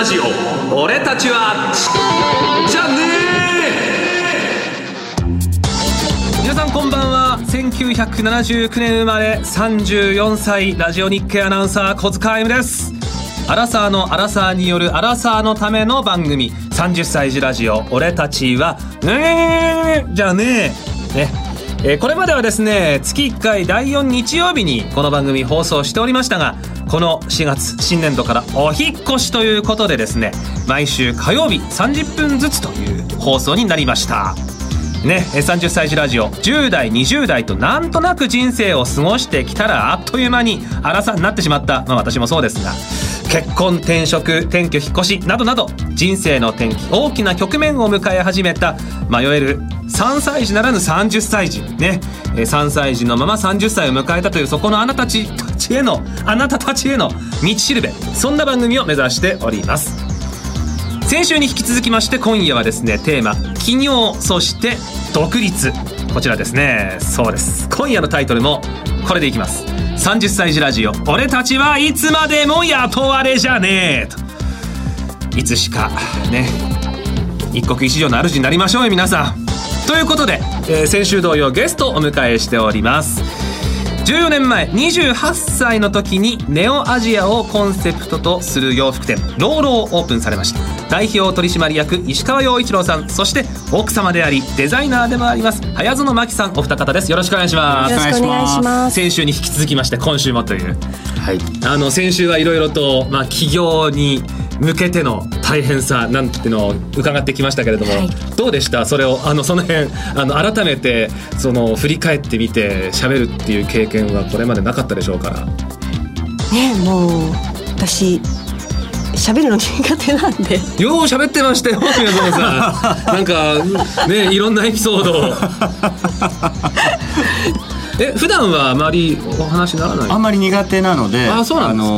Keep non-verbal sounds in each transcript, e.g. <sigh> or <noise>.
ラジオ。俺たちはじゃねえ皆さんこんばんは。1979年生まれ34歳ラジオ日経アナウンサー小塚歩です。アラサーのアラサーによるアラサーのための番組。30歳児ラジオ俺たちはねえじゃね。えね。えーこれまではですね月1回第4日曜日にこの番組放送しておりましたがこの4月新年度からお引越しということでですね毎週火曜日30分ずつという放送になりました。ね、30歳児ラジオ。10代20代となんとなく人生を過ごしてきたらあっという間に荒さになってしまった、まあ、私もそうですが。結婚転職転居引っ越しなどなど人生の転機大きな局面を迎え始めた迷える3歳児ならぬ30歳児。ね3歳児のまま30歳を迎えたというそこのあなたたちへのあなたたちへの道しるべ。そんな番組を目指しております。先週に引き続きまして今夜はですねテーマ「起業そして独立」こちらですね。そうです。今夜のタイトルもこれでいきます。30歳児ラジオ。俺たちはいつまでも雇われじゃねえ。と。いつしかね一国一城の主になりましょうよ皆さん。ということで、えー先週同様ゲストをお迎えしております。14年前28歳の時にネオアジアをコンセプトとする洋服店ローローオープンされました。代表取締役石川陽一郎さん。そして奥様でありデザイナーでもあります早園真希さんお二方です。よろしくお願いします。よろしくお願いします。先週に引き続きまして今週もという。はい。あの先週はいろいろと、まあ、企業に向けての大変さなんていうのを伺ってきましたけれども、はい。どうでした？それをあのその辺あの改めてその振り返ってみて喋るっていう経験はこれまでなかったでしょうから。ねもう私喋るの苦手なんで。よう喋ってましたよ宮園さん。<laughs> なんかねいろんなエピソードを。え普段はあまりお話にならない？あんまり苦手なので、あそうなんですか。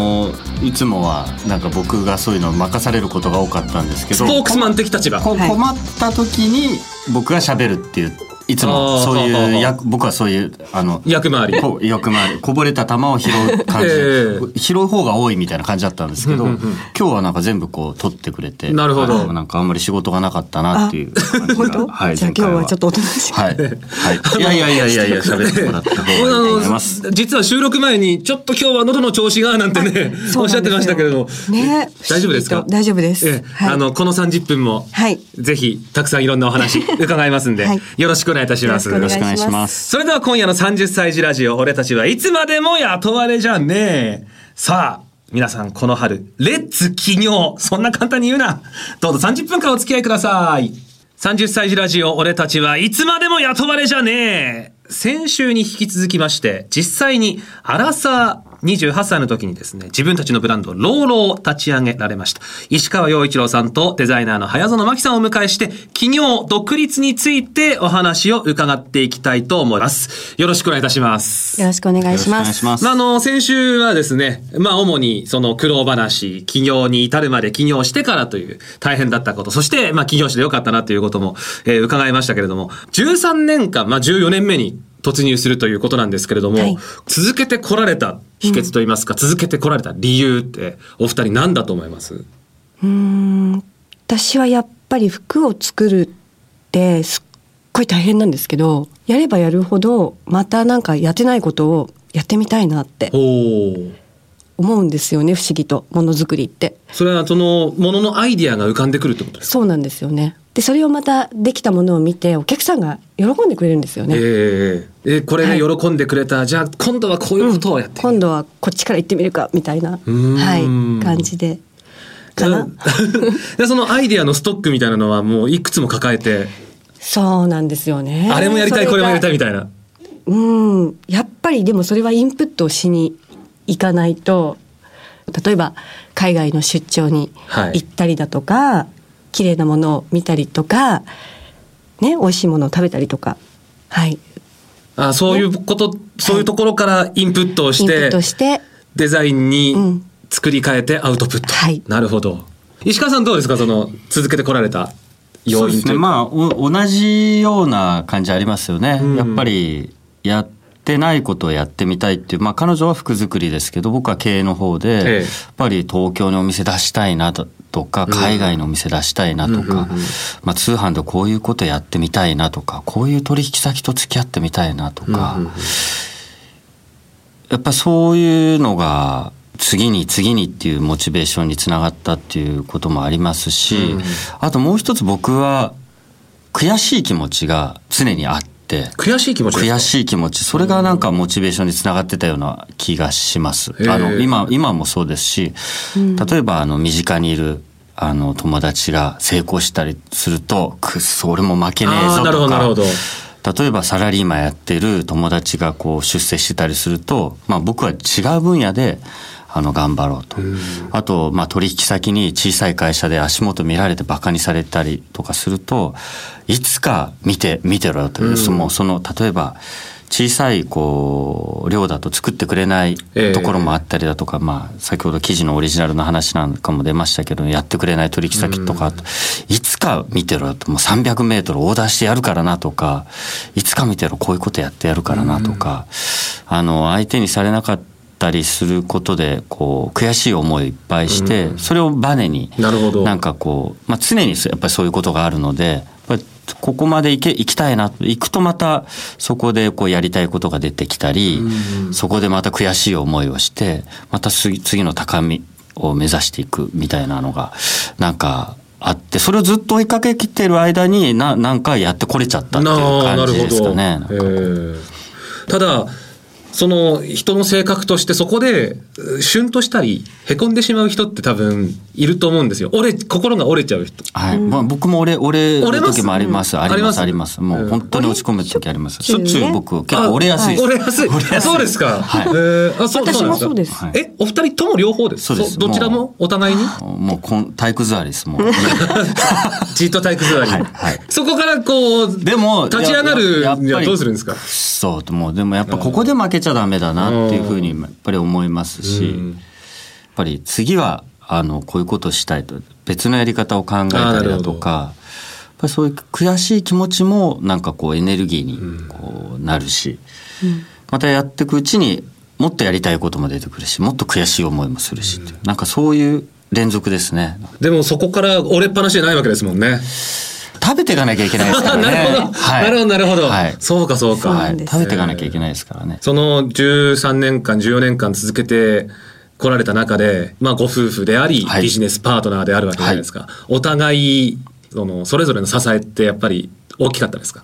のいつもはなんか僕がそういうのを任されることが多かったんですけど、スポークスマン的立場。困った時に僕が喋るっていういつもそういう役僕はそういうあの役回り。こう欲回り。こぼれた球を拾う感じ、<laughs> え拾う方が多いみたいな感じだったんですけど、うんうんうん。今日はなんか全部こう取ってくれてなるほど。はいなんかあんまり仕事がなかったなっていう感じが？はいじゃあ今日はちょっとおとなしく。はい、はい、<laughs> いやいやいやいやいや喋ってもらった方がいいと思います。<laughs> 実は収録前にちょっと今日は喉の調子がなんてねおっしゃってましたけれども、ね。大丈夫ですか？大丈夫です。ええはい。あのこの30分も、はい。ぜひたくさんいろんなお話伺いますんで、はい。よろしくお願いいたしますよろしくお願いします。よろしくお願いします。それでは今夜の30歳児ラジオ俺たちはいつまでも雇われじゃねえ。さあ皆さんこの春レッツ起業。そんな簡単に言うな。どうぞ30分間お付き合いください。30歳児ラジオ俺たちはいつまでも雇われじゃねえ。先週に引き続きまして実際にアラサー28歳の時にですね自分たちのブランドローローを立ち上げられました。石川陽一郎さんとデザイナーの早園真希さんをお迎えして企業独立についてお話を伺っていきたいと思います。よろしくお願いいたします。よろしくお願いします。しくお願いします。まあ、あの、先週はですね、まあ、主にその苦労話、起業に至るまで起業してからという大変だったこと、そして、まあ、起業してよかったなということも、えー伺いましたけれども、13年間、まあ、14年目に突入するということなんですけれども、はい。続けてこられた秘訣といいますか、続けてこられた理由って、お二人何だと思います？うーん。私はやっぱり服を作るってすっごい大変なんですけどやればやるほどまたなんかやってないことをやってみたいなって思うんですよね不思議と。ものづくりって。それはそのもののアイディアが浮かんでくるってことですか？そうなんですよねでそれをまたできたものを見てお客さんが喜んでくれるんですよね、えええーこれで喜んでくれた、じゃあ今度はこういうことをやってみる今度はこっちから行ってみるかみたいな、ーん。はい、感じで。かな？<laughs> でそのアイディアのストックみたいなのはもういくつも抱えて、そうなんですよね。あれもやりたいこれもやりたいみいたいな。うん。やっぱりでもそれはインプットをしに行かないと例えば海外の出張にはい。行ったりだとか、綺麗なものを見たりとかね美味しいものを食べたりとか。はい。あそういうこと、そういうところからインプットをしインプッてトしてデザインうにん。作り変えてアウトプット、はい。なるほど。石川さんどうですか？その続けてこられた要そうですね。因というか。まあお同じような感じありますよね、うん。やっぱりやってないことをやってみたいっていう、まあ彼女は服作りですけど、僕は経営の方で、ええ。やっぱり東京にお店出したいなとか、海外のお店出したいなとか、まあ通販でこういうことやってみたいなとか、こういう取引先と付き合ってみたいなとか、やっぱそういうのが次に次にっていうモチベーションにつながったっていうこともありますし、うん。あともう一つ僕は悔しい気持ちが常にあって、悔しい気持ち悔しい気持ち、それがなんかモチベーションにつながってたような気がします。あの、今、今もそうですし、例えばあの、身近にいる、あの、友達が成功したりすると、くっそ、俺も負けねえぞあーなるほどとかなるほど。例えばサラリーマンやってる友達がこう出世してたりすると、まあ僕は違う分野で、あの、頑張ろうと。あと、まあ取引先に小さい会社で足元見られてバカにされたりとかすると、いつか見て、見てろよという、その、その、例えば、小さい、こう、量だと作ってくれないええ。ところもあったりだとか、まあ、先ほど記事のオリジナルの話なんかも出ましたけど、やってくれない取引先とか、いつか見てろよと、もう300メートルオーダーしてやるからなとか、いつか見てろ、こういうことやってやるからなとか、あの、相手にされなかったりすることで、こう、悔しい思いをいっぱいして、それをバネに、なるほど。なんかこう、まあ、常にやっぱりそういうことがあるので、ここまで行け、行きたいな、行くとまたそこでこうやりたいことが出てきたり、そこでまた悔しい思いをして、また次次の高みを目指していくみたいなのが、なんかあって、それをずっと追いかけきってる間にな、なんかやってこれちゃったっていう感じですかね。ただその人の性格としてそこでうシュンとしたりへこんでしまう人って多分いると思うんですよ。折れ心が折れちゃう人。はい。まあ僕も俺、俺の時もあります。あります、うんあります？もう本当に落ち込む時あります。しょっちゅう僕結構折れやすい。折れやすい。そうですか、はい。えーあそう私もそなんですす。はい。えお二人とも両方ですそうです。どちらも？お互いに？<laughs> もうこん体育座りです、もう。<laughs> じっと体育座り、はい。はい。そこからこうでも立ち上がるにはどうするんですか？そう、もうでもやっぱここで負けちゃダメだなっていうふうにやっぱり思いますし、うん。やっぱり次はあのこういうことをしたいと別のやり方を考えたりだとかやっぱりそういう悔しい気持ちもなんかこうエネルギーにこうなるし、またやっていくうちにもっとやりたいことも出てくるしもっと悔しい思いもするしっていう、なんかそういう連続ですね。でもそこから折れっぱなしじゃないわけですもんね食べていかなきゃいけないですからね。<laughs> なるほど、はい。なるほどなるほど、はい。そうかそうか。は食べていかなきゃいけないですからね。その13年間14年間続けて来られた中で、まあ、ご夫婦であり、はい。ビジネスパートナーであるわけじゃないですか、お互いそのそれぞれの支えってやっぱり大きかったですか？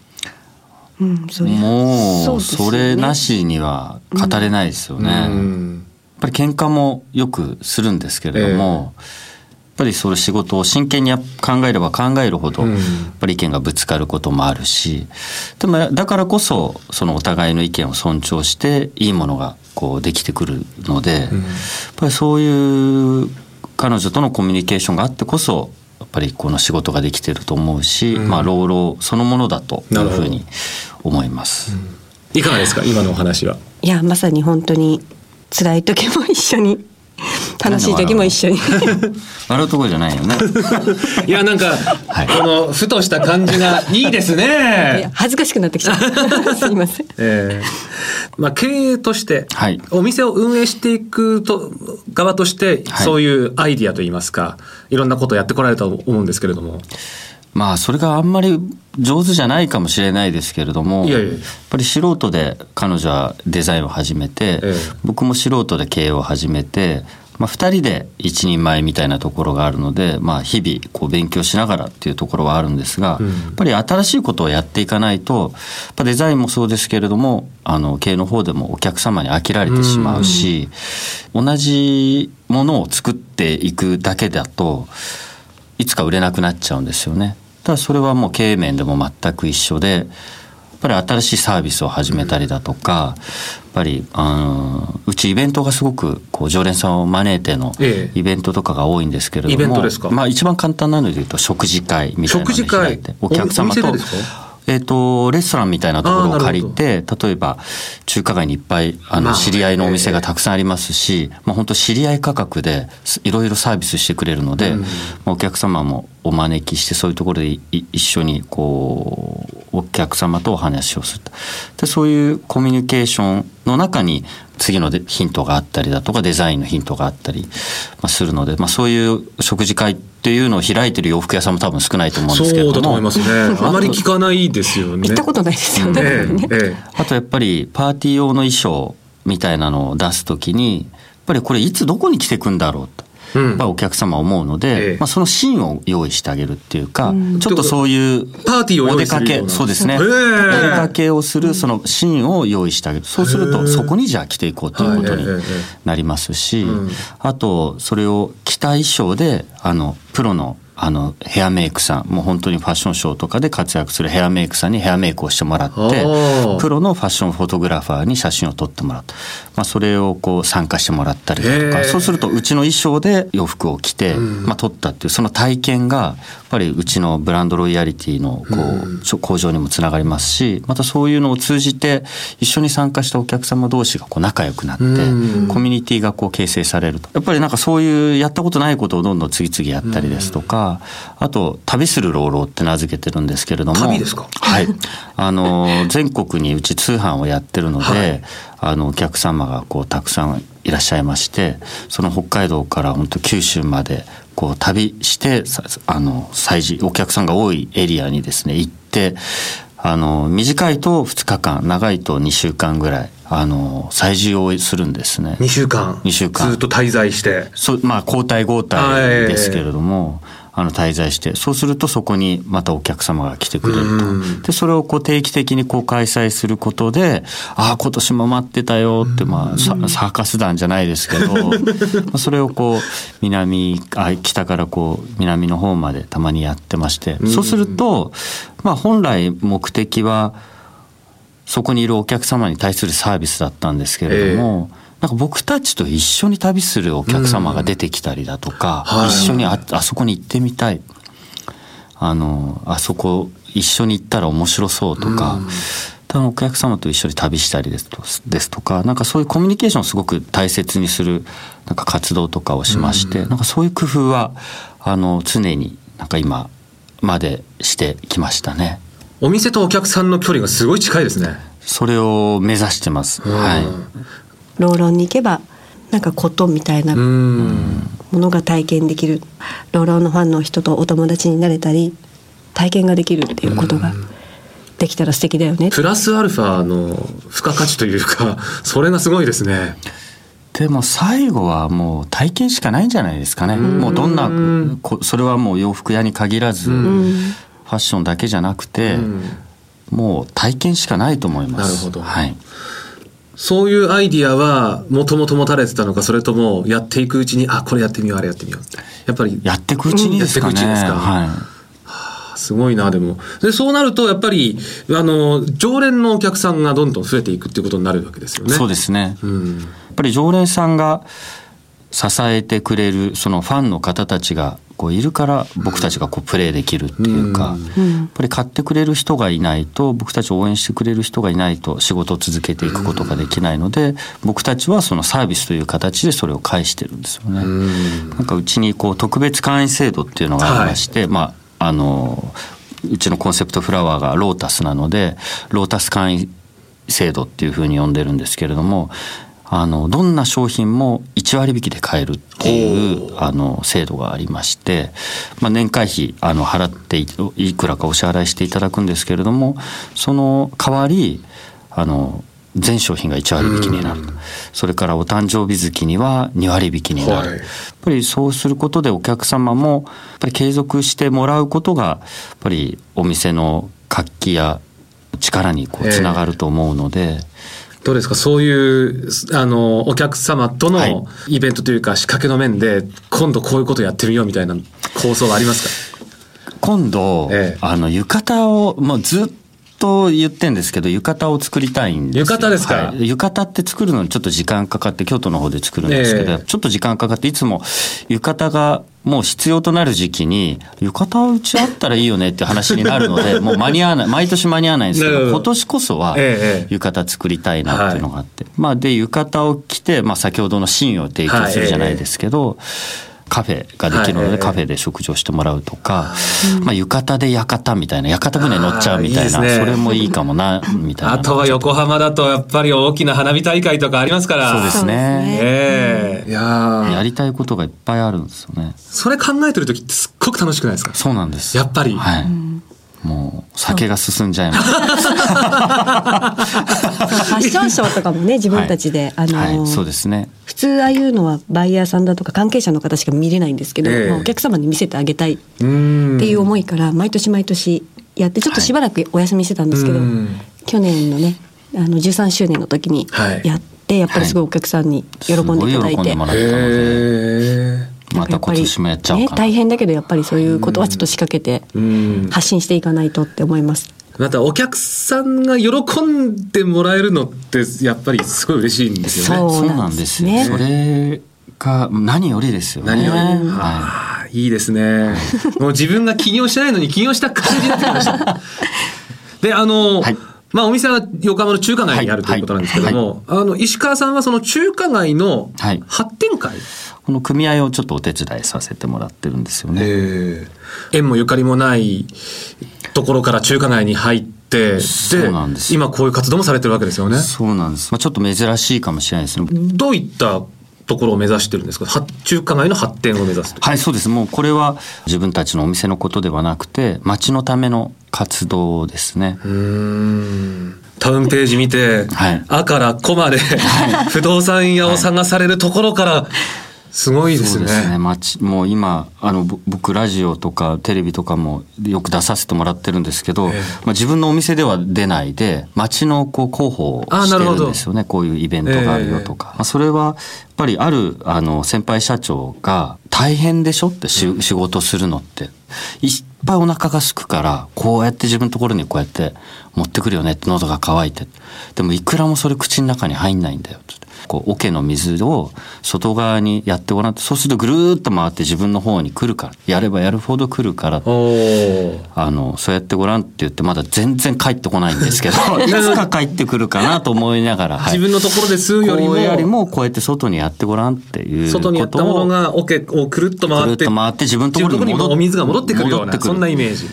うん、それもうそれなしには語れないですよね。やっうんぱり喧嘩もよくするんですけれども、やっぱりそれ仕事を真剣にや考えれば考えるほど、うん。やっぱり意見がぶつかることもあるしでもだからこそそのお互いの意見を尊重していいものがこうできてくるので、やっぱりそういう彼女とのコミュニケーションがあってこそやっぱりこの仕事ができてると思うし、うん。まあ労働そのものだといなるほど。うふうに思います。いかがですか？今のお話は。いやまさに本当に辛い時も一緒に楽しい時も一緒に。<laughs> 笑うところじゃないよね。<laughs> いやなんか、はい。このふとした感じがいいですね。恥ずかしくなってきちゃうすいません。ええ。まあ、経営として、はい。お店を運営していくと側として、はい。そういうアイディアといいますかいろんなことをやってこられたと思うんですけれども。まあそれがあんまり上手じゃないかもしれないですけれどもいやっぱり素人で彼女はデザインを始めて、ええ。僕も素人で経営を始めて、まあ、2人で一人前みたいなところがあるので、まあ、日々こう勉強しながらっていうところはあるんですが、うんやっぱり新しいことをやっていかないとやデザインもそうですけれどもあの経営の方でもお客様に飽きられてしまうし、同じものを作っていくだけだといつか売れなくなっちゃうんですよね。ただそれはもう経営面でも全く一緒でぱり新しいサービスを始めたりだとか、やっぱりあのうちイベントがすごくこう常連さんを招いてのええ。イベントとかが多いんですけれども、まあ一番簡単なので言うと食事会みたいなのてお客様とえっ、とレストランみたいなところを借りて例えば中華街にいっぱいあまあの知り合いのお店がたくさんありますし、まあ本当知り合い価格ですいろいろサービスしてくれるので、うん。まあお客様もお招きしてそういうところで一緒にこうお客様とお話をするでそういうコミュニケーションの中に次のヒントがあったりだとかデザインのヒントがあったりするので、まあ、そういう食事会っていうのを開いてる洋服屋さんも多分少ないと思うんですけども。そうだと思いますね。<laughs> あまり聞かないですよね。行ったことないですよね、ええ <laughs> ええ、あとやっぱりパーティー用の衣装みたいなのを出すときにやっぱりこれいつどこに着てくんだろうとうん、お客様思うので、ええ、まあ、そのシーンを用意してあげるっていうか、うん、ちょっとそういうパーティーをお出かけそうですね、お出かけをするそのシーンを用意してあげる。そうするとそこにじゃあ着ていこうということになりますし、あとそれを着た衣装であのプロのあのヘアメイクさんもう本当にファッションショーとかで活躍するヘアメイクさんにヘアメイクをしてもらってプロのファッションフォトグラファーに写真を撮ってもらうまあ、それをこう参加してもらったりとか。そうするとうちの衣装で洋服を着て、まあ、撮ったっていうその体験がやっぱりうちのブランドロイヤリティのこう向上にもつながりますしまたそういうのを通じて一緒に参加したお客様同士がこう仲良くなってコミュニティがこう形成されると。やっぱりなんかそういうやったことないことをどんどん次々やったりですとかあと旅する老老って名付けてるんですけれども。旅ですか？はい。<laughs> あの全国にうち通販をやってるので、はい。あのお客様がこうたくさんいらっしゃいましてその北海道から本当九州までこう旅してあの催事お客さんが多いエリアにですね行ってあの短いと2日間長いと2週間ぐらいあの催事をするんですね。2週間。2週間。ずっと滞在して。そまあ交代交代ですけれども、あの滞在してそうするとそこにまたお客様が来てくれると。でそれをこう定期的にこう開催することでああ今年も待ってたよってまあサーカス団じゃないですけど <laughs> それをこう南あ北からこう南の方までたまにやってまして。そうするとまあ本来目的はそこにいるお客様に対するサービスだったんですけれども、えーなんか僕たちと一緒に旅するお客様が出てきたりだとか、うんはい、一緒にああそこに行ってみたいあのあそこ一緒に行ったら面白そうとか、うん、多分お客様と一緒に旅したりですとですとかなんかそういうコミュニケーションをすごく大切にするなんか活動とかをしまして、うん、なんかそういう工夫はあの常になんか今までしてきましたね。お店とお客さんの距離がすごい近いですね。それを目指してます。はい。ローロンに行けばなんかことみたいなものが体験できる。ローロンのファンの人とお友達になれたり体験ができるっていうことができたら素敵だよねプラスアルファの付加価値というか <laughs> それがすごいですね。でも最後はもう体験しかないんじゃないですかね。もうどんなそれはもう洋服屋に限らずファッションだけじゃなくてもう体験しかないと思います。なるほど、はいそういうアイディアはもともと持たれてたのかそれともやっていくうちにあこれやってみようあれやってみようやっぱりやっていくうちにですかね、うん、やっていくうちですか、はいすごいなでも。でそうなるとやっぱりあの常連のお客さんがどんどん増えていくっていうことになるわけですよね。そうですね、うん、やっぱり常連さんが支えてくれるそのファンの方たちがこういるから僕たちがこうプレーできるっていうか、やっぱり買ってくれる人がいないと僕たちを応援してくれる人がいないと仕事を続けていくことができないので僕たちはそのサービスという形でそれを返してるんですよね。なんかうちにこう特別会員制度っていうのがありまして、はい、まああのうちのコンセプトフラワーがロータスなのでロータス会員制度っていうふうに呼んでるんですけれどもあのどんな商品も1割引きで買えるっていうあの制度がありまして、まあ、年会費あの払っていくらかお支払いしていただくんですけれどもその代わりあの全商品が1割引きになるそれからお誕生日月には2割引きになる、はい、やっぱりそうすることでお客様もやっぱり継続してもらうことがやっぱりお店の活気や力にこうつながると思うので。どうですか？そういうあのお客様とのイベントというか仕掛けの面で今度こういうことやってみようみたいな構想はありますか？今度、ええ、あの浴衣をもうずっと言ってんですけど浴衣を作りたいんです浴衣ですか、はい、浴衣って作るのにちょっと時間かかって京都の方で作るんですけど、えー、ちょっと時間かかっていつも浴衣がもう必要となる時期に浴衣うちあったらいいよねって話になるので <laughs> もう間に合わない毎年間に合わないんですけど今年こそは浴衣作りたいなっていうのがあって、えー、まあで浴衣を着て、まあ、先ほどのシーンを提供するじゃないですけど、はいカフェができるのはい。でカフェで食事をしてもらうとか、まあ、浴衣で館みたいな屋形船乗っちゃうみたいなね。それもいいかもなみたいな。あとは横浜だとやっぱり大きな花火大会とかありますから。そうですね。ええいやー。やりたいことがいっぱいあるんですよね。それ考えてる時ってすっごく楽しくないですか？そうなんです。やっぱり。はい、もう酒が進んじゃいます <laughs> ファッションショーとかもね <laughs> 自分たちで、あのはい、そうですね。普通ああいうのはバイヤーさんだとか関係者の方しか見れないんですけど、ええ。まあお客様に見せてあげたいっていう思いから毎年毎年やってちょっとしばらくお休みしてたんですけど、うん。去年のねあの13周年の時にはい。やって、やっぱりすごいお客さんに喜んでいただいて。すごいまた今年もやっちゃおうね、大変だけどやっぱりそういうことはちょっと仕掛けてうん。発信していかないとって思います。またお客さんが喜んでもらえるのってやっぱりすごい嬉しいんですよね。そうなんですよ、ね。それが何よりですよね。何より、はああいいですね。もう自分が起業してないのに起業した感じになってきました。<laughs> であの、はい。まあお店は横浜の中華街にあるということなんですけども、あの石川さんはその中華街のはい。発展会、この組合をちょっとお手伝いさせてもらってるんですよね、えー。縁もゆかりもないところから中華街に入ってそうなんです。よ今こういう活動もされてるわけですよね。そうなんです、まあ、ちょっと珍しいかもしれないですね。どういったところを目指してるんですか？は中華街の発展を目指すと。はいそうです。もうこれは自分たちのお店のことではなくて町のための活動ですね、うーん。タウンページ見て、はい。あからこまで <laughs> 不動産屋を探されるところからすごいですね。そうですね。町もう今あのぼ僕ラジオとかテレビとかもよく出させてもらってるんですけど、ええ。まあ、自分のお店では出ないで町のこう広報をしてるんですよね。こういうイベントがあるよとか、まあ、それはやっぱりあるあの先輩社長が「大変でしょ?」ってし、仕事するのって。いっぱいお腹が空くからこうやって自分のところにこうやって持ってくるよねって喉が渇いて。でもいくらもそれ口の中に入んないんだよ。ってこう桶の水を外側にやってごらん。ってそうするとぐるーっと回って自分の方に来るから。やればやるほど来るから。あのそうやってごらんって言ってまだ全然帰ってこないんですけど <laughs> いつか帰ってくるかなと思いながら、はい。自分のところで吸うよりも。こうよりもこうやって外にやってごらんっていう外にやったものが桶をくるっと回ってくるっと回って自分のところにお水が戻ってくるようなそんなイメージ。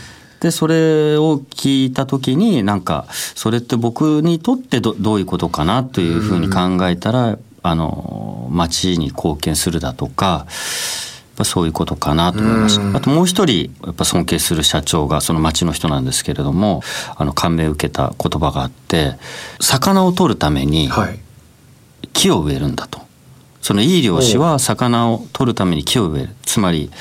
でそれを聞いた時になんかそれって僕にとってどどういうことかなというふうに考えたら、あの町に貢献するだとかやっぱそういうことかなと思いました。あともう一人やっぱ尊敬する社長がその町の人なんですけれどもあの感銘を受けた言葉があって魚を取るためにはい。木を植えるんだと。そのいい漁師は魚を取るために木を植える。つまり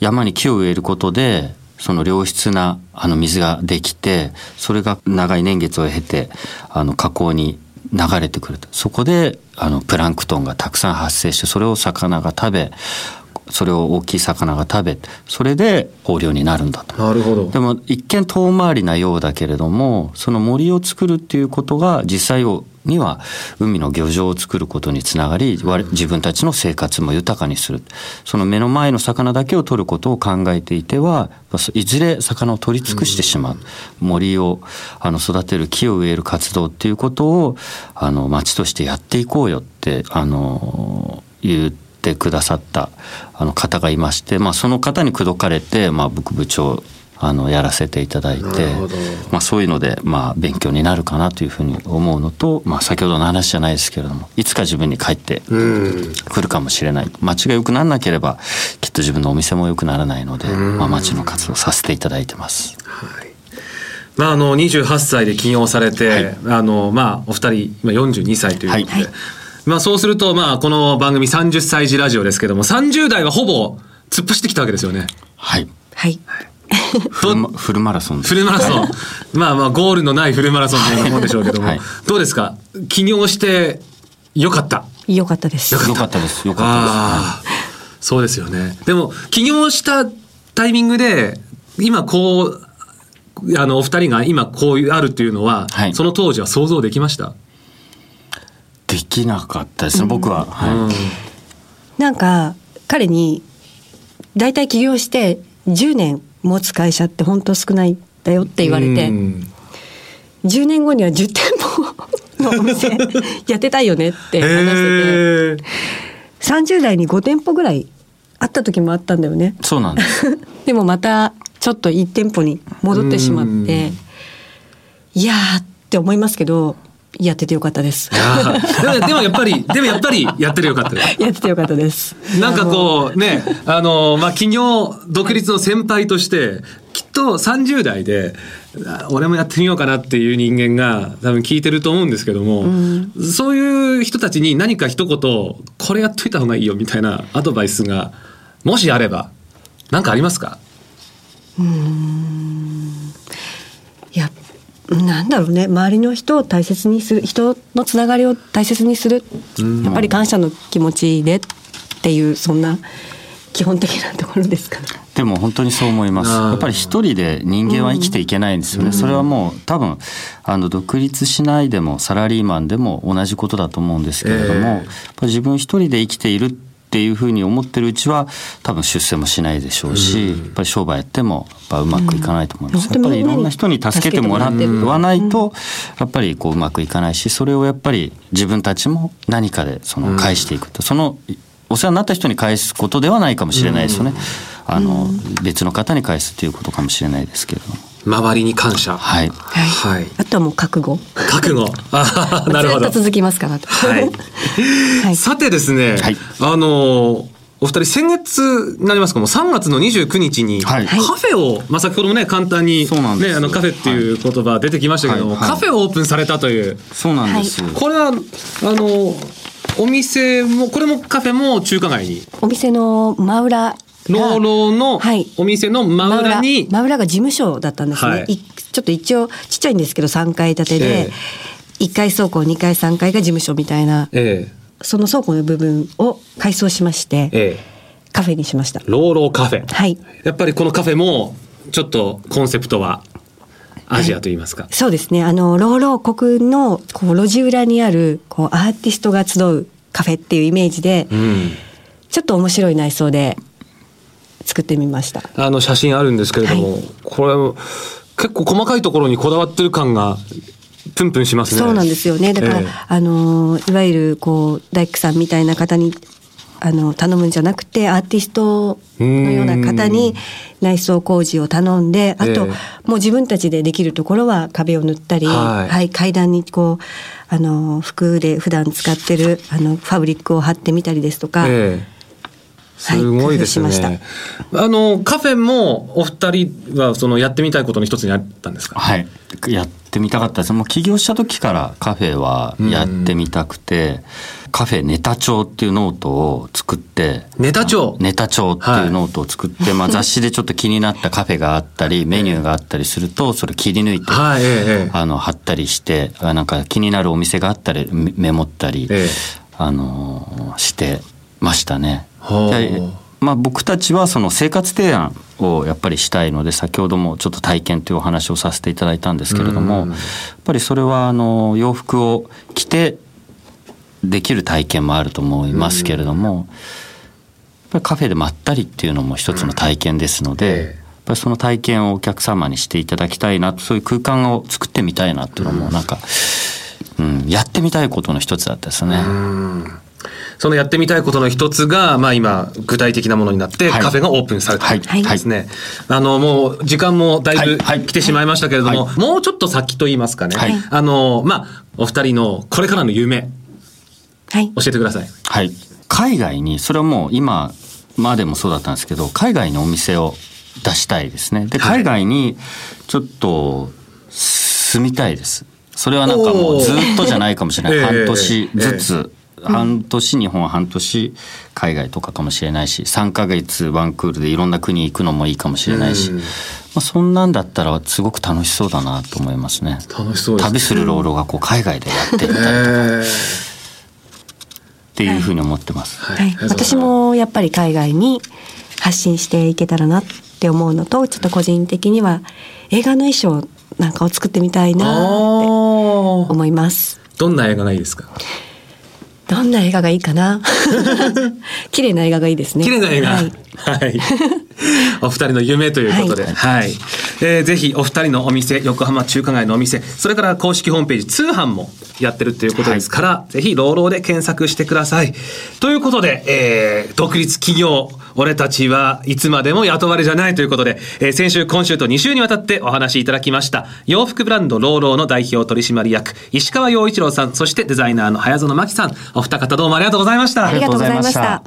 山に木を植えることでその良質なあの水ができてそれが長い年月を経てあの河口に流れてくるとそこであのプランクトンがたくさん発生してそれを魚が食べそれを大きい魚が食べそれで豊漁になるんだと。なるほど。でも一見遠回りなようだけれどもその森を作るっていうことが実際には海の漁場を作ることにつながり我自分たちの生活も豊かにする。その目の前の魚だけを取ることを考えていてはいずれ魚を取り尽くしてしまう。森をあの育てる木を植える活動っていうことをあの町としてやっていこうよってあの言ってくださったあの方がいまして、まあ、その方に口説かれて、まあ、僕部長あのやらせていただいてまあ、そういうので、まあ、勉強になるかなというふうに思うのと、まあ、先ほどの話じゃないですけれどもいつか自分に帰ってうん。くるかもしれない。街が良くならなければきっと自分のお店も良くならないので、まあ、街の活動させていただいてます。まあ、あの28歳で起業されて、あのまあ、お二人今42歳ということで、はい。まあ、そうすると、まあ、この番組30歳児ラジオですけども30代はほぼ突っ走ってきたわけですよね。はい。はい。<laughs> フルマフルマラソンです。フルマラソン。まあまあゴールのないフルマラソンというようなもんでしょうけども、はい。どうですか？起業してよかった。良かったです。よかったです。よかったああそうですよね。でも起業したタイミングで今こうあのお二人が今こういうあるというのは、はい。その当時は想像できました、ですできなかったですね僕は、はい。なんか彼に大体起業して10年持つ会社って本当少ないんだよって言われて。うん。10年後には10店舗のお店やってたいよねって <laughs> 話してて。へえ30代に5店舗ぐらいあった時もあったんだよね。そうなんです。<laughs> でもまたちょっと一店舗に戻ってしまって。いやーって思いますけどやっててよかったです。でもやっぱりでもやっぱりやってるよかったですやっててよかったです。なんかこうね、あの、まあ、企業独立の先輩として、きっと30代で、あ俺もやってみようかなっていう人間が多分聞いてると思うんですけども、そういう人たちに何か一言、これやっといた方がいいよみたいなアドバイスが、もしあれば、何かありますか？いやなんだろうね周りの人を大切にする人のつながりを大切にするやっぱり感謝の気持ちでっていうそんな基本的なところですかね。でも本当にそう思います。やっぱり一人で人間は生きていけないんですよね。それはもう多分あの独立しないでもサラリーマンでも同じことだと思うんですけれども、ええやっぱり自分一人で生きているっていうふうに思ってるうちは多分出世もしないでしょうし、やっぱり商売やってもやっぱうまくいかないと思います。うんやっぱりいろんな人に助けてもらわないとやっぱりこううまくいかないし、それをやっぱり自分たちも何かでその返していくと、そのお世話になった人に返すことではないかもしれないですよね。あの別の方に返すということかもしれないですけれども。周りに感謝。はい。はい。はい。あとはもう覚悟。覚悟。あー <laughs> なるほど。ずっと。続きますからとはい。<laughs> はい。さてですね、はい。あのお二人先月になりますか？もう3月の29日にカはい。フェを、まあ、先ほどもね簡単に、ね、あのカフェっていう言葉出てきましたけども、はい。はい。カフェをオープンされたという。そうなんです。これはあのお店もこれもカフェも中華街に？お店の真裏が老老のはい。お店の真裏に、真裏が事務所だったんですね、はい。いちょっと一応ちっちゃいんですけど3階建てえで、1階倉庫2階3階が事務所みたいなえその倉庫の部分を改装しまして、ええ。えカフェにしました。老老カフェ、はい。やっぱりこのカフェもちょっとコンセプトはアジアと言いますか、そうですね。あの老老国のこう路地裏にあるこうアーティストが集うカフェっていうイメージで、うん。ちょっと面白い内装で作ってみました。あの写真あるんですけれども、はこれ結構細かいところにこだわってる感がプンプンしますね。そうなんですよね。だから、ええ。あのいわゆるこう大工さんみたいな方にあの頼むんじゃなくてアーティストのような方に内装工事を頼んであと、ええ。もう自分たちでできるところは壁を塗ったり、はい階段にこうあの服で普段使ってるあのファブリックを貼ってみたりですとか、ええすごいですね。はいあのカフェもお二人はそのやってみたいことの一つにあったんですか？はい、やってみたかったです。もう起業した時からカフェはやってみたくて、カフェネタ帳っていうノートを作って、ネタ帳？ネタ帳っていうノートを作って、まあ雑誌でちょっと気になったカフェがあったり、<laughs> メニューがあったりすると、それ切り抜いて、はい、ええええあの貼ったりして、あなんか気になるお店があったりメメモったり、ええあのしてましたね。まあ、僕たちはその生活提案をやっぱりしたいので先ほどもちょっと体験というお話をさせていただいたんですけれどもうん。やっぱりそれはあの洋服を着てできる体験もあると思いますけれどもやっぱりカフェでまったりっていうのも一つの体験ですのええ。でやっぱりその体験をお客様にしていただきたいなそういう空間を作ってみたいなっていうのもなんか、うん、やってみたいことの一つだったですね。そのやってみたいことの一つが、まあ今、具体的なものになって、はい。カフェがオープンされたはいということですね。あの、もう、時間もだいぶ来てしまいましたけれども、はもうちょっと先と言いますかね。はい。あの、まあ、お二人のこれからの夢、はい。教えてください。はい、海外にそれはもう今までもそうだったんですけど海外にお店を出したいですね。ではい。海外にちょっと住みたいです。それはなんかもうずっとじゃないかもしれない、<laughs> 半年ずつ、え半年日本半年海外とかかもしれないし3ヶ月ワンクールでいろんな国行くのもいいかもしれないし、うん。まあ、そんなんだったらすごく楽しそうだなと思いますね。楽しそうですね。旅するロールがこう海外でやっていったりえっていうふうに思ってます。はい。ーありがとうござい私もやっぱり海外に発信していけたらなって思うのとちょっと個人的には映画の衣装なんかを作ってみたいなって思います。どんな映画がいいですか？どんな映画がいいかな？<laughs> 綺麗な映画がいいですね。綺麗な映画。ははいい。<laughs> お二人の夢ということで、はい。えーぜひお二人のお店、横浜中華街のお店、それから公式ホームページ、通販もやってるということですから、ぜひ、ローローで検索してください。ということで、えー独立企業、俺たちはいつまでも雇われじゃないということで、えー先週今週と2週にわたってお話しいただきました洋服ブランドローローの代表取締役石川陽一郎さんそしてデザイナーの早園真希さん。お二方どうもありがとうございました。ありがとうございました。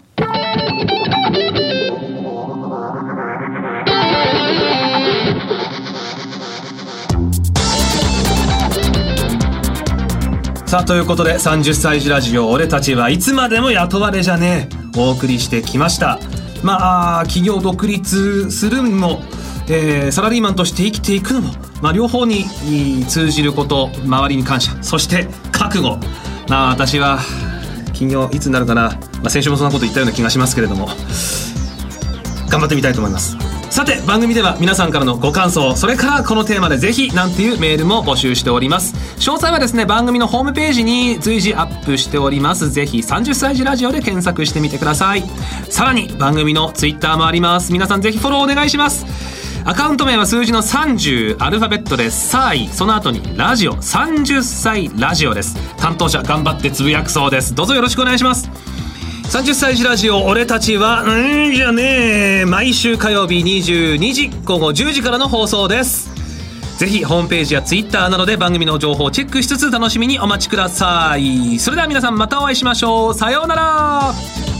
さあということで30歳児ラジオ俺たちはいつまでも雇われじゃねえ。お送りしてきましたまあ企業独立するのも、えーサラリーマンとして生きていくのも、まあ、両方に通じること周りに感謝そして覚悟。まあ私は金曜いつになるかな、まあ、先週もそんなこと言ったような気がしますけれども頑張ってみたいと思います。さて番組では皆さんからのご感想それからこのテーマでぜひなんていうメールも募集しております。詳細はですね番組のホームページに随時アップしております。ぜひ30歳児ラジオで検索してみてください。さらに番組のツイッターもあります。皆さんぜひフォローお願いします。アカウント名は数字の30アルファベットで「さい」その後に「ラジオ」30歳ラジオです。担当者頑張ってつぶやくそうです。どうぞよろしくお願いします。30歳児ラジオ俺たちはうんじゃねえ。毎週火曜日22時午後10時からの放送です。ぜひホームページやツイッターなどで番組の情報をチェックしつつ楽しみにお待ちください。それでは皆さんまたお会いしましょう。さようなら。